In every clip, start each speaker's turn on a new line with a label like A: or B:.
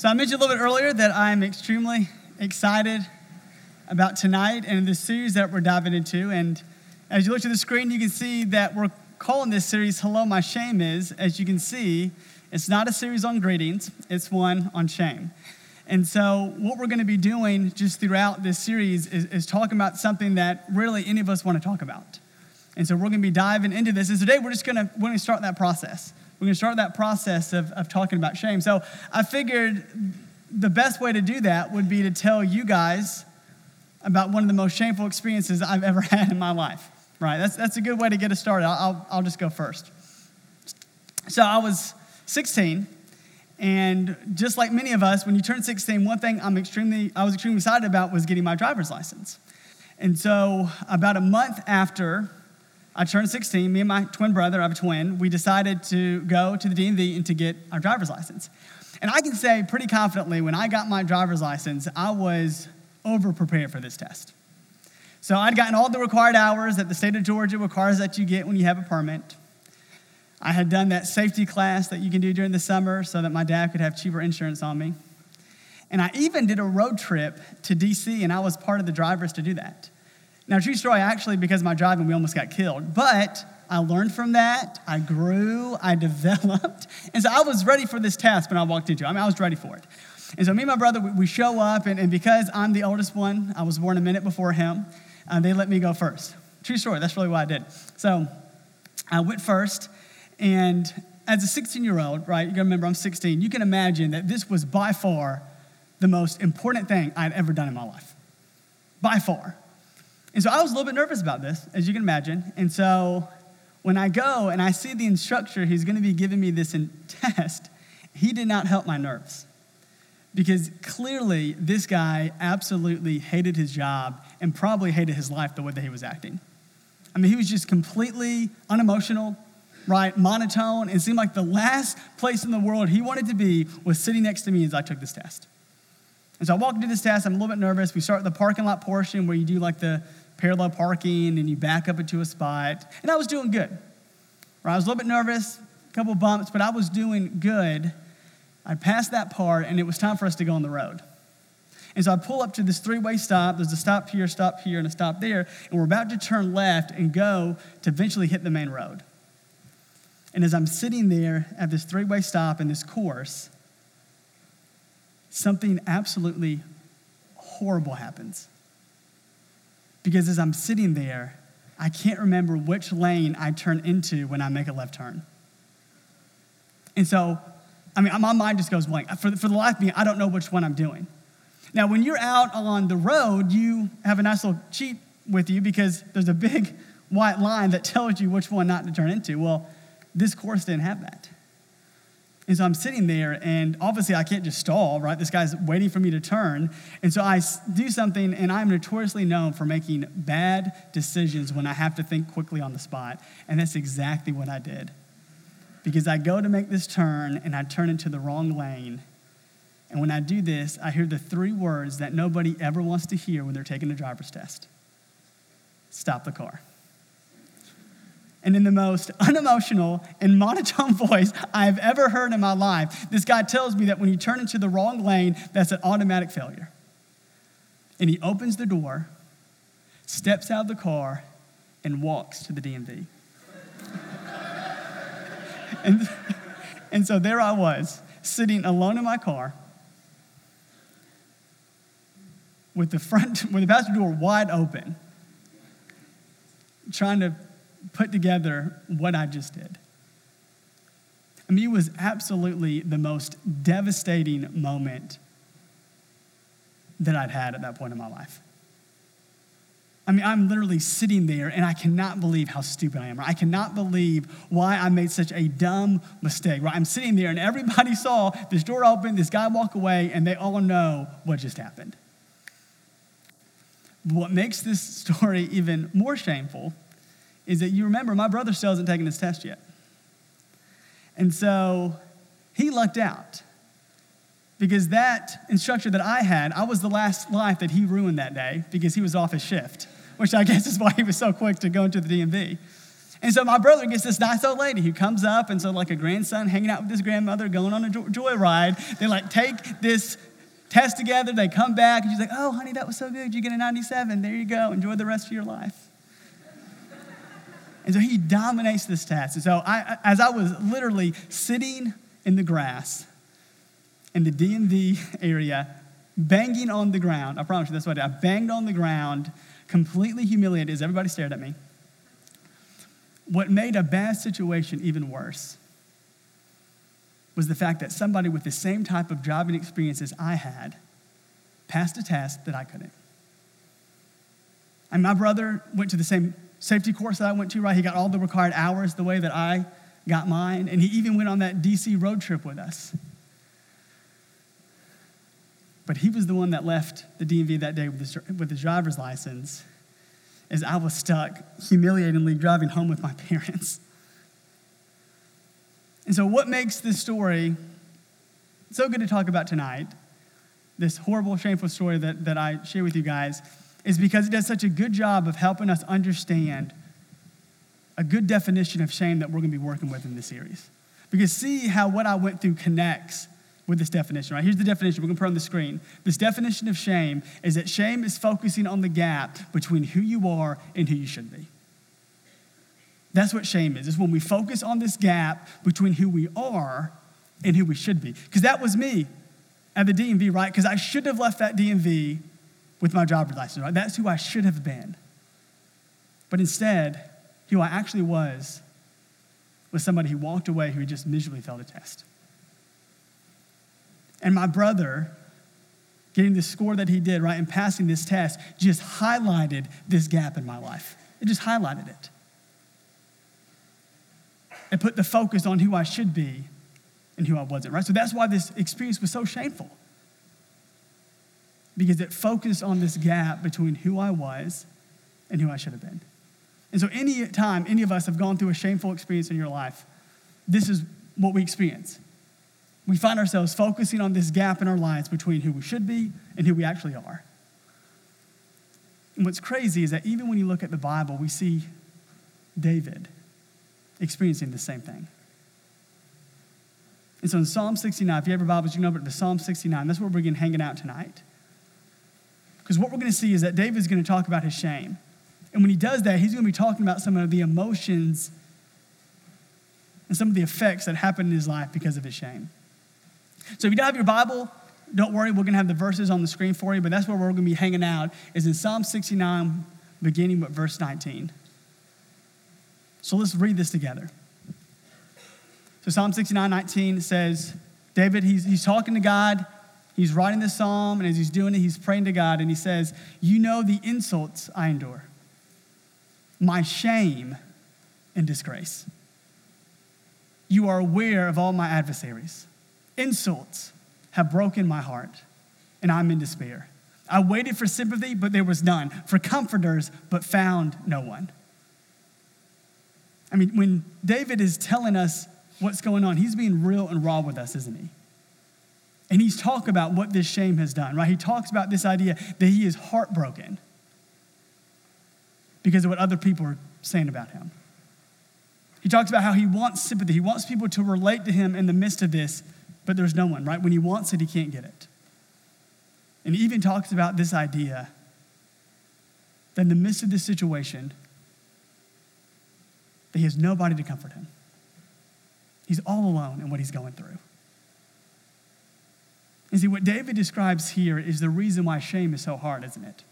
A: So I mentioned a little bit earlier that I'm extremely excited about tonight and this series that we're diving into. And as you look to the screen, you can see that we're calling this series Hello, My Shame Is. As you can see, it's not a series on greetings, it's one on shame. And so, what we're going to be doing just throughout this series is, is talking about something that really any of us want to talk about. And so, we're going to be diving into this. And today, we're just going to, we're going to start that process. We're going to start that process of, of talking about shame. So I figured the best way to do that would be to tell you guys about one of the most shameful experiences I've ever had in my life, right? That's, that's a good way to get us started. I'll, I'll, I'll just go first. So I was 16, and just like many of us, when you turn 16, one thing I'm extremely, I was extremely excited about was getting my driver's license. And so about a month after I turned 16. Me and my twin brother, I have a twin, we decided to go to the DMV and to get our driver's license. And I can say pretty confidently, when I got my driver's license, I was over prepared for this test. So I'd gotten all the required hours that the state of Georgia requires that you get when you have a permit. I had done that safety class that you can do during the summer so that my dad could have cheaper insurance on me. And I even did a road trip to DC, and I was part of the drivers to do that. Now, true story, actually, because of my driving, we almost got killed. But I learned from that. I grew. I developed. And so I was ready for this task when I walked into it. I mean, I was ready for it. And so me and my brother, we show up, and, and because I'm the oldest one, I was born a minute before him, uh, they let me go first. True story. That's really what I did. So I went first, and as a 16 year old, right, you gotta remember I'm 16, you can imagine that this was by far the most important thing I'd ever done in my life. By far. And so I was a little bit nervous about this, as you can imagine. And so when I go and I see the instructor who's going to be giving me this test, he did not help my nerves. Because clearly, this guy absolutely hated his job and probably hated his life the way that he was acting. I mean, he was just completely unemotional, right? Monotone. It seemed like the last place in the world he wanted to be was sitting next to me as I took this test. And so I walk into this test, I'm a little bit nervous. We start the parking lot portion where you do like the parallel parking and you back up into a spot. And I was doing good. Right? I was a little bit nervous, a couple bumps, but I was doing good. I passed that part and it was time for us to go on the road. And so I pull up to this three way stop. There's a stop here, stop here, and a stop there. And we're about to turn left and go to eventually hit the main road. And as I'm sitting there at this three way stop in this course, something absolutely horrible happens. Because as I'm sitting there, I can't remember which lane I turn into when I make a left turn. And so, I mean, my mind just goes blank. For, for the life of me, I don't know which one I'm doing. Now, when you're out on the road, you have a nice little cheat with you because there's a big white line that tells you which one not to turn into. Well, this course didn't have that. And so I'm sitting there, and obviously I can't just stall, right? This guy's waiting for me to turn. And so I do something, and I'm notoriously known for making bad decisions when I have to think quickly on the spot. And that's exactly what I did. Because I go to make this turn, and I turn into the wrong lane. And when I do this, I hear the three words that nobody ever wants to hear when they're taking a driver's test stop the car and in the most unemotional and monotone voice I've ever heard in my life, this guy tells me that when you turn into the wrong lane, that's an automatic failure. And he opens the door, steps out of the car, and walks to the DMV. and, and so there I was, sitting alone in my car with the front, with the passenger door wide open, trying to put together what I just did. I mean, it was absolutely the most devastating moment that I'd had at that point in my life. I mean, I'm literally sitting there and I cannot believe how stupid I am. Right? I cannot believe why I made such a dumb mistake. Right? I'm sitting there and everybody saw this door open, this guy walk away, and they all know what just happened. What makes this story even more shameful is that you remember my brother still hasn't taken his test yet. And so he lucked out because that instructor that I had, I was the last life that he ruined that day because he was off his shift, which I guess is why he was so quick to go into the DMV. And so my brother gets this nice old lady who comes up, and so like a grandson hanging out with his grandmother, going on a joyride. They like take this test together. They come back, and she's like, "Oh, honey, that was so good. You get a 97. There you go. Enjoy the rest of your life." And so he dominates this test. And so I, as I was literally sitting in the grass in the DMV area, banging on the ground. I promise you that's what I did. I banged on the ground, completely humiliated as everybody stared at me. What made a bad situation even worse was the fact that somebody with the same type of driving experience as I had passed a test that I couldn't. And my brother went to the same safety course that I went to, right? He got all the required hours the way that I got mine. And he even went on that DC road trip with us. But he was the one that left the DMV that day with his, with his driver's license as I was stuck humiliatingly driving home with my parents. And so, what makes this story so good to talk about tonight, this horrible, shameful story that, that I share with you guys, is because it does such a good job of helping us understand a good definition of shame that we're going to be working with in this series. Because see how what I went through connects with this definition, right? Here's the definition. We're going to put on the screen. This definition of shame is that shame is focusing on the gap between who you are and who you should be. That's what shame is. It's when we focus on this gap between who we are and who we should be. Because that was me at the DMV, right? Because I should have left that DMV with my driver's license, right? That's who I should have been. But instead, who I actually was was somebody who walked away who just miserably failed a test. And my brother, getting the score that he did, right, and passing this test, just highlighted this gap in my life. It just highlighted it. It put the focus on who I should be and who I wasn't, right? So that's why this experience was so shameful. Because it focused on this gap between who I was and who I should have been. And so, any time any of us have gone through a shameful experience in your life, this is what we experience we find ourselves focusing on this gap in our lives between who we should be and who we actually are. And what's crazy is that even when you look at the Bible, we see David experiencing the same thing. And so in Psalm 69, if you have your Bibles, you know but the Psalm 69, that's where we're going hanging out tonight. Because what we're going to see is that David's going to talk about his shame. And when he does that, he's going to be talking about some of the emotions and some of the effects that happened in his life because of his shame. So if you don't have your Bible, don't worry, we're going to have the verses on the screen for you, but that's where we're going to be hanging out, is in Psalm 69, beginning with verse 19. So let's read this together. So Psalm 69, 19 says, David, he's, he's talking to God. He's writing this psalm, and as he's doing it, he's praying to God, and he says, You know the insults I endure, my shame and disgrace. You are aware of all my adversaries. Insults have broken my heart, and I'm in despair. I waited for sympathy, but there was none, for comforters, but found no one. I mean, when David is telling us what's going on, he's being real and raw with us, isn't he? And he's talking about what this shame has done, right? He talks about this idea that he is heartbroken because of what other people are saying about him. He talks about how he wants sympathy. He wants people to relate to him in the midst of this, but there's no one, right? When he wants it, he can't get it. And he even talks about this idea that in the midst of this situation, that he has nobody to comfort him. He's all alone in what he's going through. And see, what David describes here is the reason why shame is so hard, isn't it?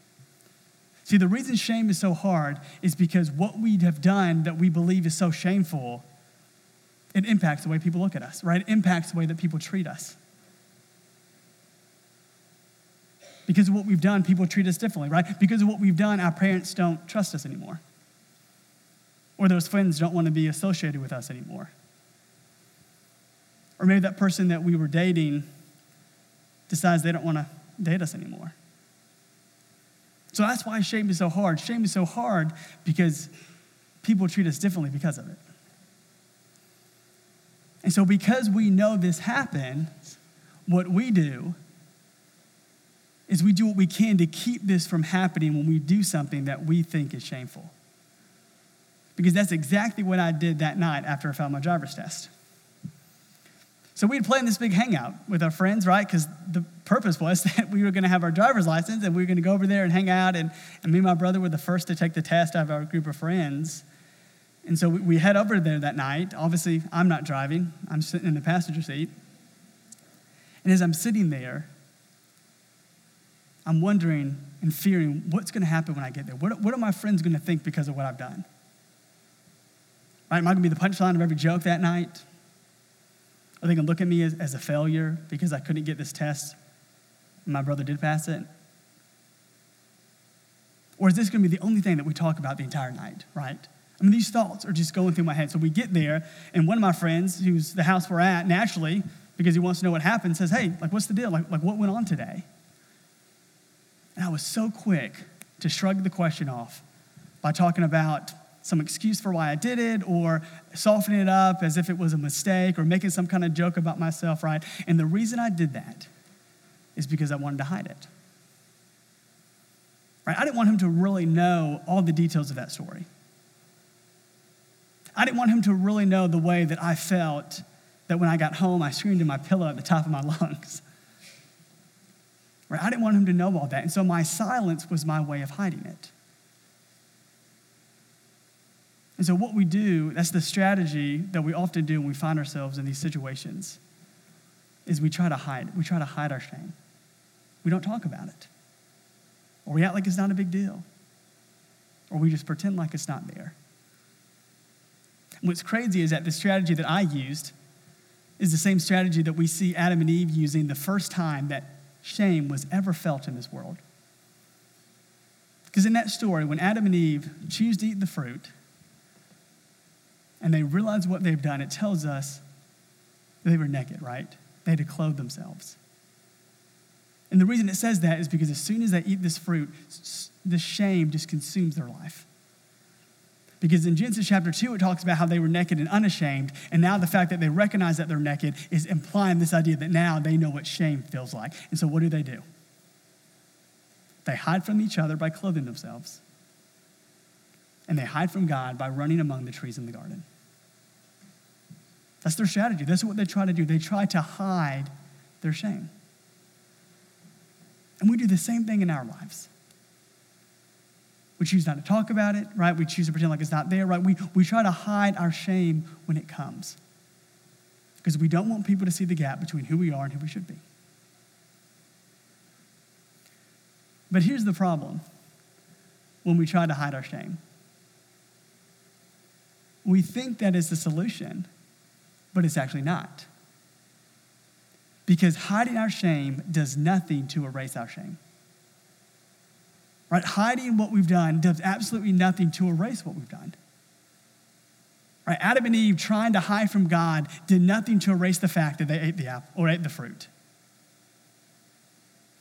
A: See, the reason shame is so hard is because what we have done that we believe is so shameful it impacts the way people look at us, right? It impacts the way that people treat us. Because of what we've done, people treat us differently, right? Because of what we've done, our parents don't trust us anymore. Or those friends don't want to be associated with us anymore. Or maybe that person that we were dating decides they don't want to date us anymore. So that's why shame is so hard. Shame is so hard because people treat us differently because of it. And so, because we know this happens, what we do is we do what we can to keep this from happening when we do something that we think is shameful. because that's exactly what I did that night after I failed my driver's test. So we'd planned this big hangout with our friends, right? Because the purpose was that we were going to have our driver's license and we were going to go over there and hang out. And, and me and my brother were the first to take the test out of our group of friends. And so we, we head over there that night. Obviously, I'm not driving, I'm sitting in the passenger seat. And as I'm sitting there, I'm wondering and fearing what's going to happen when I get there. What, what are my friends going to think because of what I've done? Right? Am I going to be the punchline of every joke that night? Are they to look at me as, as a failure because I couldn't get this test my brother did pass it? Or is this going to be the only thing that we talk about the entire night, right? I mean, these thoughts are just going through my head. So we get there, and one of my friends, who's the house we're at, naturally, because he wants to know what happened, says, Hey, like, what's the deal? Like, like what went on today? And I was so quick to shrug the question off by talking about some excuse for why I did it or softening it up as if it was a mistake or making some kind of joke about myself, right? And the reason I did that is because I wanted to hide it. Right? I didn't want him to really know all the details of that story. I didn't want him to really know the way that I felt that when I got home, I screamed in my pillow at the top of my lungs. Right? I didn't want him to know all that. And so my silence was my way of hiding it. And so, what we do, that's the strategy that we often do when we find ourselves in these situations, is we try to hide. We try to hide our shame. We don't talk about it. Or we act like it's not a big deal. Or we just pretend like it's not there. What's crazy is that the strategy that I used is the same strategy that we see Adam and Eve using the first time that shame was ever felt in this world. Because in that story, when Adam and Eve choose to eat the fruit, and they realize what they've done, it tells us they were naked, right? They had to clothe themselves. And the reason it says that is because as soon as they eat this fruit, the shame just consumes their life. Because in Genesis chapter 2, it talks about how they were naked and unashamed. And now the fact that they recognize that they're naked is implying this idea that now they know what shame feels like. And so what do they do? They hide from each other by clothing themselves and they hide from God by running among the trees in the garden. That's their strategy. That's what they try to do. They try to hide their shame. And we do the same thing in our lives. We choose not to talk about it, right? We choose to pretend like it's not there, right? We, we try to hide our shame when it comes because we don't want people to see the gap between who we are and who we should be. But here's the problem when we try to hide our shame we think that is the solution, but it's actually not. Because hiding our shame does nothing to erase our shame. Right? Hiding what we've done does absolutely nothing to erase what we've done. Right? Adam and Eve trying to hide from God did nothing to erase the fact that they ate the apple or ate the fruit.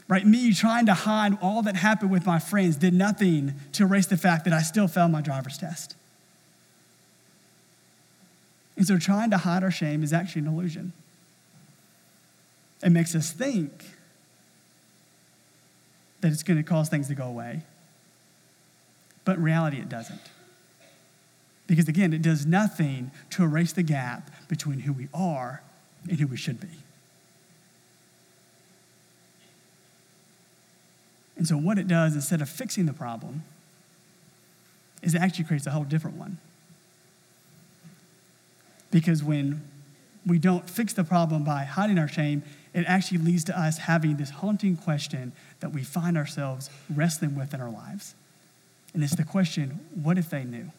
A: Right? Me trying to hide all that happened with my friends did nothing to erase the fact that I still failed my driver's test. And so trying to hide our shame is actually an illusion. It makes us think that it's going to cause things to go away. But in reality, it doesn't. Because again, it does nothing to erase the gap between who we are and who we should be. And so, what it does, instead of fixing the problem, is it actually creates a whole different one. Because when we don't fix the problem by hiding our shame, it actually leads to us having this haunting question that we find ourselves wrestling with in our lives. And it's the question what if they knew?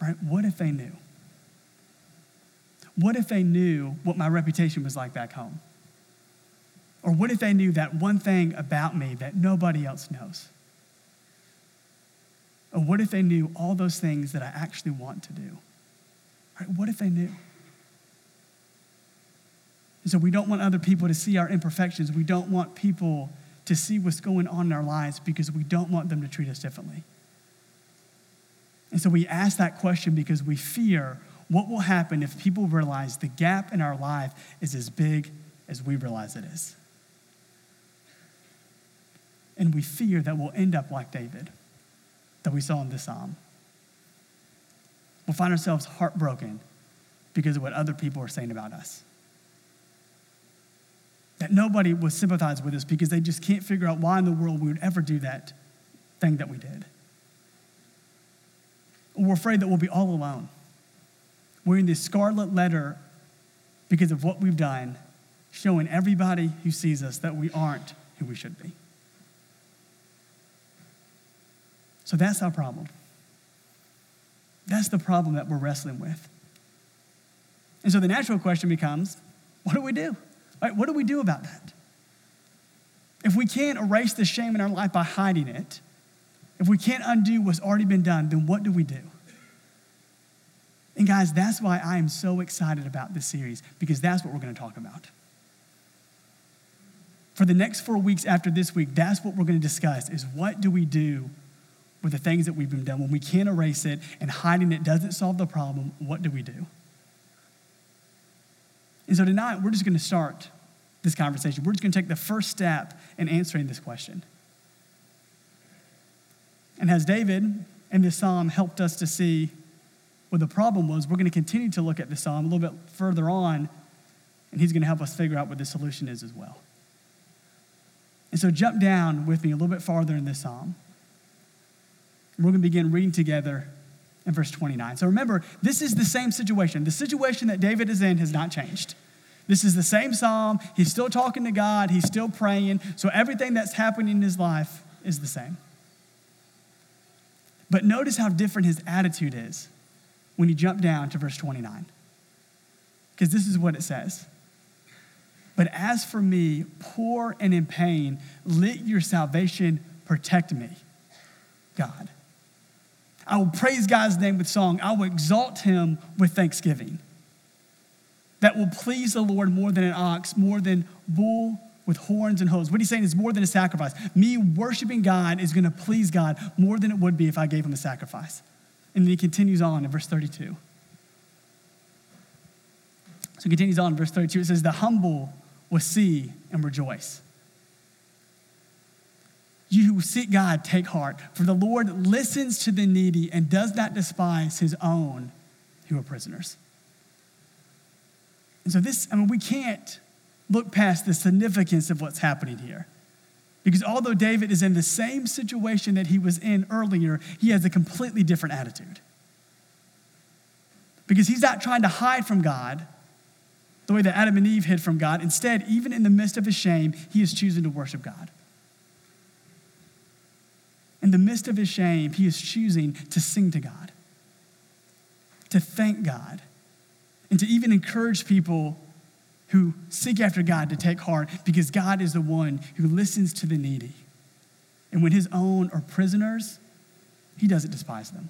A: Right? What if they knew? What if they knew what my reputation was like back home? Or what if they knew that one thing about me that nobody else knows? Or what if they knew all those things that I actually want to do? Right? What if they knew? And so we don't want other people to see our imperfections. We don't want people to see what's going on in our lives because we don't want them to treat us differently. And so we ask that question because we fear what will happen if people realize the gap in our life is as big as we realize it is. And we fear that we'll end up like David that we saw in this psalm we'll find ourselves heartbroken because of what other people are saying about us. That nobody will sympathize with us because they just can't figure out why in the world we would ever do that thing that we did. We're afraid that we'll be all alone. We're in this scarlet letter because of what we've done, showing everybody who sees us that we aren't who we should be. So that's our problem. That's the problem that we're wrestling with. And so the natural question becomes what do we do? Right, what do we do about that? If we can't erase the shame in our life by hiding it, if we can't undo what's already been done, then what do we do? And guys, that's why I am so excited about this series, because that's what we're going to talk about. For the next four weeks after this week, that's what we're going to discuss is what do we do with the things that we've been done when we can't erase it and hiding it doesn't solve the problem, what do we do? And so tonight, we're just going to start this conversation. We're just going to take the first step in answering this question. And as David in this psalm helped us to see what the problem was, we're going to continue to look at the psalm a little bit further on, and he's going to help us figure out what the solution is as well. And so jump down with me a little bit farther in this psalm. We're going to begin reading together in verse 29. So remember, this is the same situation. The situation that David is in has not changed. This is the same psalm. He's still talking to God, he's still praying. So everything that's happening in his life is the same. But notice how different his attitude is when you jump down to verse 29. Because this is what it says. But as for me, poor and in pain, let your salvation protect me, God. I will praise God's name with song. I will exalt him with thanksgiving. That will please the Lord more than an ox, more than bull with horns and hooves. What he's saying is more than a sacrifice. Me worshiping God is going to please God more than it would be if I gave him a sacrifice. And then he continues on in verse 32. So he continues on in verse 32. It says, The humble will see and rejoice. You who seek God, take heart, for the Lord listens to the needy and does not despise his own who are prisoners. And so, this, I mean, we can't look past the significance of what's happening here. Because although David is in the same situation that he was in earlier, he has a completely different attitude. Because he's not trying to hide from God the way that Adam and Eve hid from God. Instead, even in the midst of his shame, he is choosing to worship God. In the midst of his shame, he is choosing to sing to God, to thank God, and to even encourage people who seek after God to take heart because God is the one who listens to the needy. And when his own are prisoners, he doesn't despise them.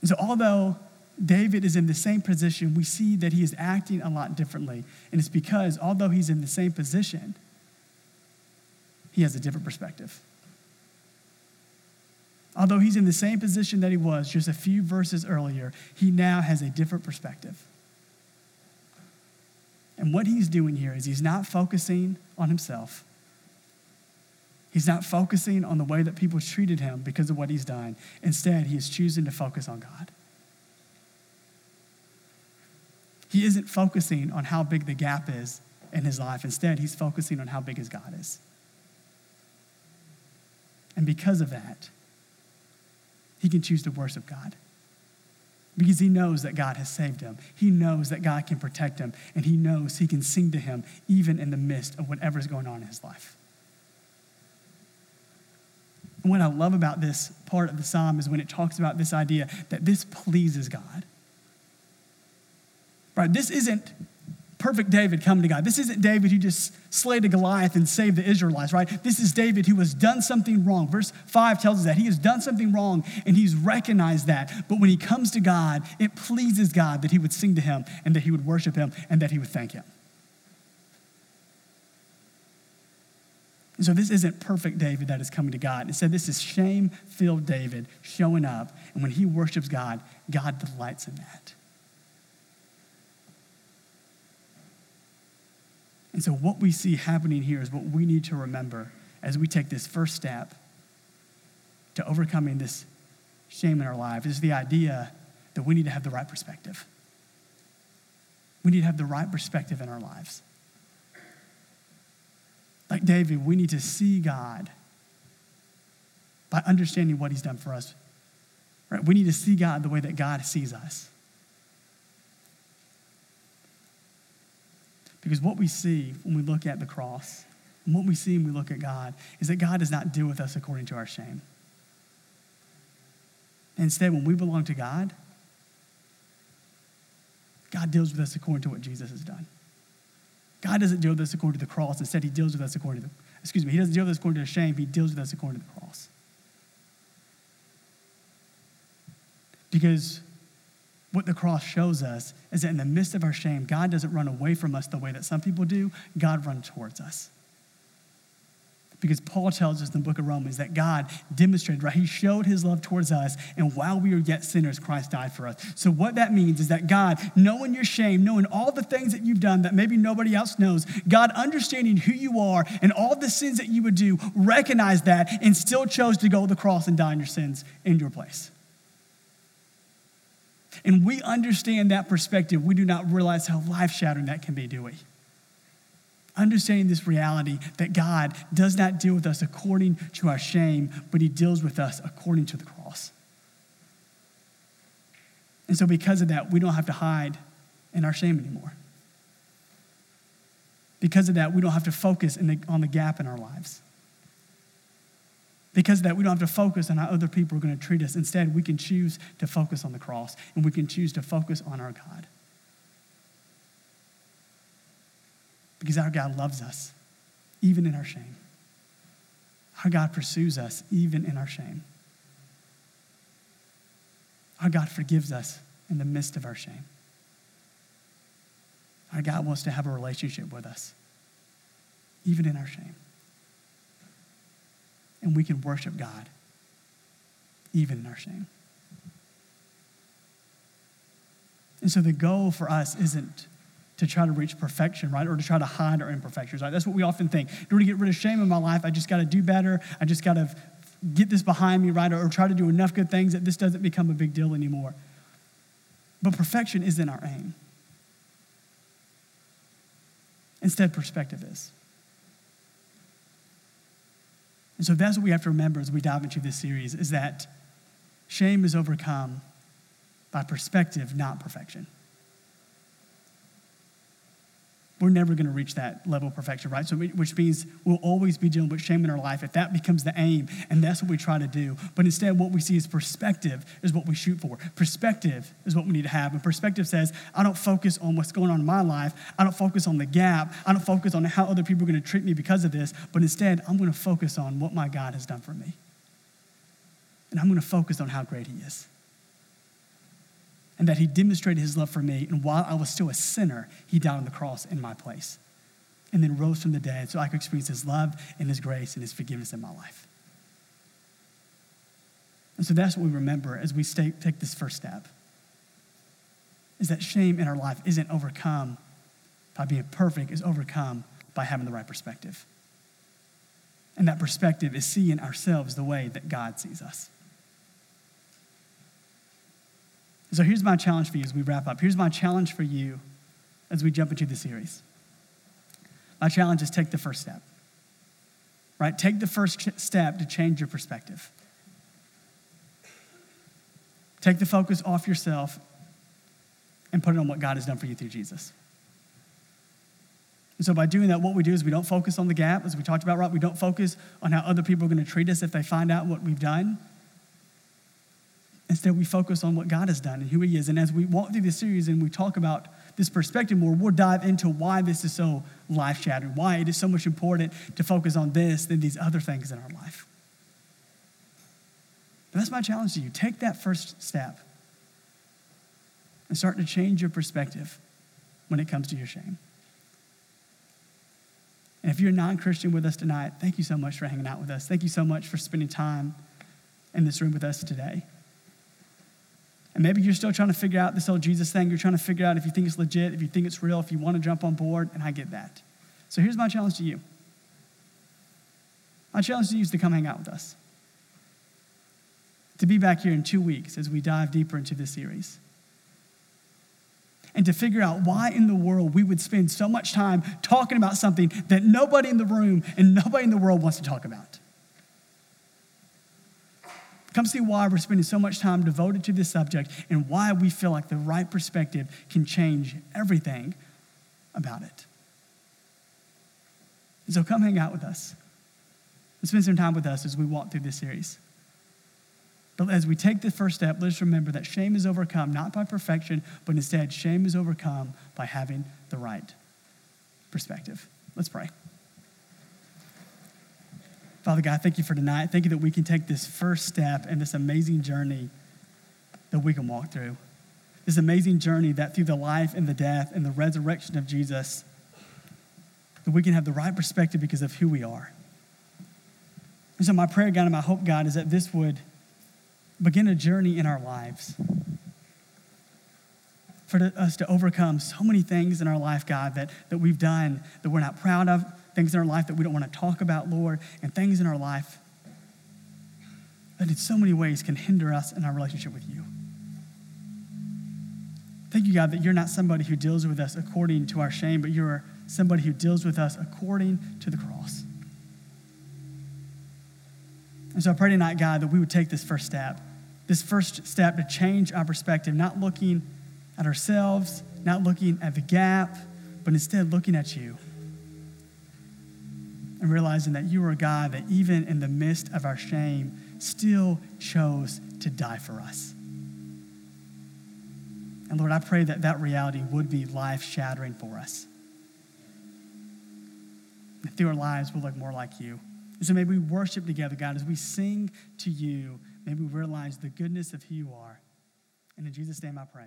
A: And so, although David is in the same position, we see that he is acting a lot differently. And it's because, although he's in the same position, he has a different perspective. Although he's in the same position that he was just a few verses earlier, he now has a different perspective. And what he's doing here is he's not focusing on himself. He's not focusing on the way that people treated him because of what he's done. Instead, he is choosing to focus on God. He isn't focusing on how big the gap is in his life. Instead, he's focusing on how big his God is. And because of that, he can choose to worship God because he knows that God has saved him. He knows that God can protect him, and he knows he can sing to him even in the midst of whatever's going on in his life. And what I love about this part of the psalm is when it talks about this idea that this pleases God. Right? This isn't perfect David coming to God. This isn't David who just slayed a Goliath and saved the Israelites, right? This is David who has done something wrong. Verse 5 tells us that he has done something wrong and he's recognized that. But when he comes to God, it pleases God that he would sing to him and that he would worship him and that he would thank him. And so this isn't perfect David that is coming to God. Instead, this is shame filled David showing up. And when he worships God, God delights in that. And so, what we see happening here is what we need to remember as we take this first step to overcoming this shame in our lives is the idea that we need to have the right perspective. We need to have the right perspective in our lives. Like David, we need to see God by understanding what he's done for us. Right? We need to see God the way that God sees us. Because what we see when we look at the cross, and what we see when we look at God, is that God does not deal with us according to our shame. Instead, when we belong to God, God deals with us according to what Jesus has done. God doesn't deal with us according to the cross. Instead, He deals with us according to the, excuse me, He doesn't deal with us according to the shame. He deals with us according to the cross. Because what the cross shows us is that in the midst of our shame, God doesn't run away from us the way that some people do, God runs towards us. Because Paul tells us in the book of Romans that God demonstrated, right? He showed his love towards us, and while we were yet sinners, Christ died for us. So, what that means is that God, knowing your shame, knowing all the things that you've done that maybe nobody else knows, God understanding who you are and all the sins that you would do, recognized that and still chose to go to the cross and die in your sins in your place. And we understand that perspective. We do not realize how life shattering that can be, do we? Understanding this reality that God does not deal with us according to our shame, but He deals with us according to the cross. And so, because of that, we don't have to hide in our shame anymore. Because of that, we don't have to focus the, on the gap in our lives. Because of that, we don't have to focus on how other people are going to treat us. Instead, we can choose to focus on the cross and we can choose to focus on our God. Because our God loves us, even in our shame. Our God pursues us, even in our shame. Our God forgives us in the midst of our shame. Our God wants to have a relationship with us, even in our shame and we can worship God even in our shame. And so the goal for us isn't to try to reach perfection, right? Or to try to hide our imperfections, right? That's what we often think. In order to get rid of shame in my life, I just got to do better. I just got to get this behind me, right? Or, or try to do enough good things that this doesn't become a big deal anymore. But perfection isn't our aim. Instead, perspective is. And so that's what we have to remember as we dive into this series is that shame is overcome by perspective, not perfection we're never going to reach that level of perfection, right? So, which means we'll always be dealing with shame in our life if that becomes the aim, and that's what we try to do. But instead, what we see is perspective is what we shoot for. Perspective is what we need to have. And perspective says, I don't focus on what's going on in my life. I don't focus on the gap. I don't focus on how other people are going to treat me because of this. But instead, I'm going to focus on what my God has done for me. And I'm going to focus on how great He is and that he demonstrated his love for me. And while I was still a sinner, he died on the cross in my place and then rose from the dead so I could experience his love and his grace and his forgiveness in my life. And so that's what we remember as we stay, take this first step is that shame in our life isn't overcome by being perfect, is overcome by having the right perspective. And that perspective is seeing ourselves the way that God sees us. So here's my challenge for you as we wrap up. Here's my challenge for you as we jump into the series. My challenge is take the first step. Right? Take the first step to change your perspective. Take the focus off yourself and put it on what God has done for you through Jesus. And so by doing that, what we do is we don't focus on the gap, as we talked about, right? We don't focus on how other people are going to treat us if they find out what we've done. Instead, we focus on what God has done and who He is. And as we walk through this series and we talk about this perspective more, we'll dive into why this is so life shattering, why it is so much important to focus on this than these other things in our life. But that's my challenge to you. Take that first step and start to change your perspective when it comes to your shame. And if you're a non Christian with us tonight, thank you so much for hanging out with us. Thank you so much for spending time in this room with us today. And maybe you're still trying to figure out this whole Jesus thing. You're trying to figure out if you think it's legit, if you think it's real, if you want to jump on board, and I get that. So here's my challenge to you. My challenge to you is to come hang out with us. to be back here in two weeks as we dive deeper into this series. And to figure out why in the world we would spend so much time talking about something that nobody in the room and nobody in the world wants to talk about. Come see why we're spending so much time devoted to this subject and why we feel like the right perspective can change everything about it. So come hang out with us and spend some time with us as we walk through this series. But as we take the first step, let's remember that shame is overcome not by perfection, but instead, shame is overcome by having the right perspective. Let's pray. Father God, thank you for tonight. Thank you that we can take this first step in this amazing journey that we can walk through. This amazing journey that through the life and the death and the resurrection of Jesus, that we can have the right perspective because of who we are. And so, my prayer, God, and my hope, God, is that this would begin a journey in our lives. For us to overcome so many things in our life, God, that, that we've done that we're not proud of, things in our life that we don't want to talk about, Lord, and things in our life that in so many ways can hinder us in our relationship with you. Thank you, God, that you're not somebody who deals with us according to our shame, but you're somebody who deals with us according to the cross. And so I pray tonight, God, that we would take this first step, this first step to change our perspective, not looking at ourselves, not looking at the gap, but instead looking at you and realizing that you are a God that, even in the midst of our shame, still chose to die for us. And Lord, I pray that that reality would be life shattering for us. That through our lives, we'll look more like you. And so may we worship together, God, as we sing to you. May we realize the goodness of who you are. And in Jesus' name I pray.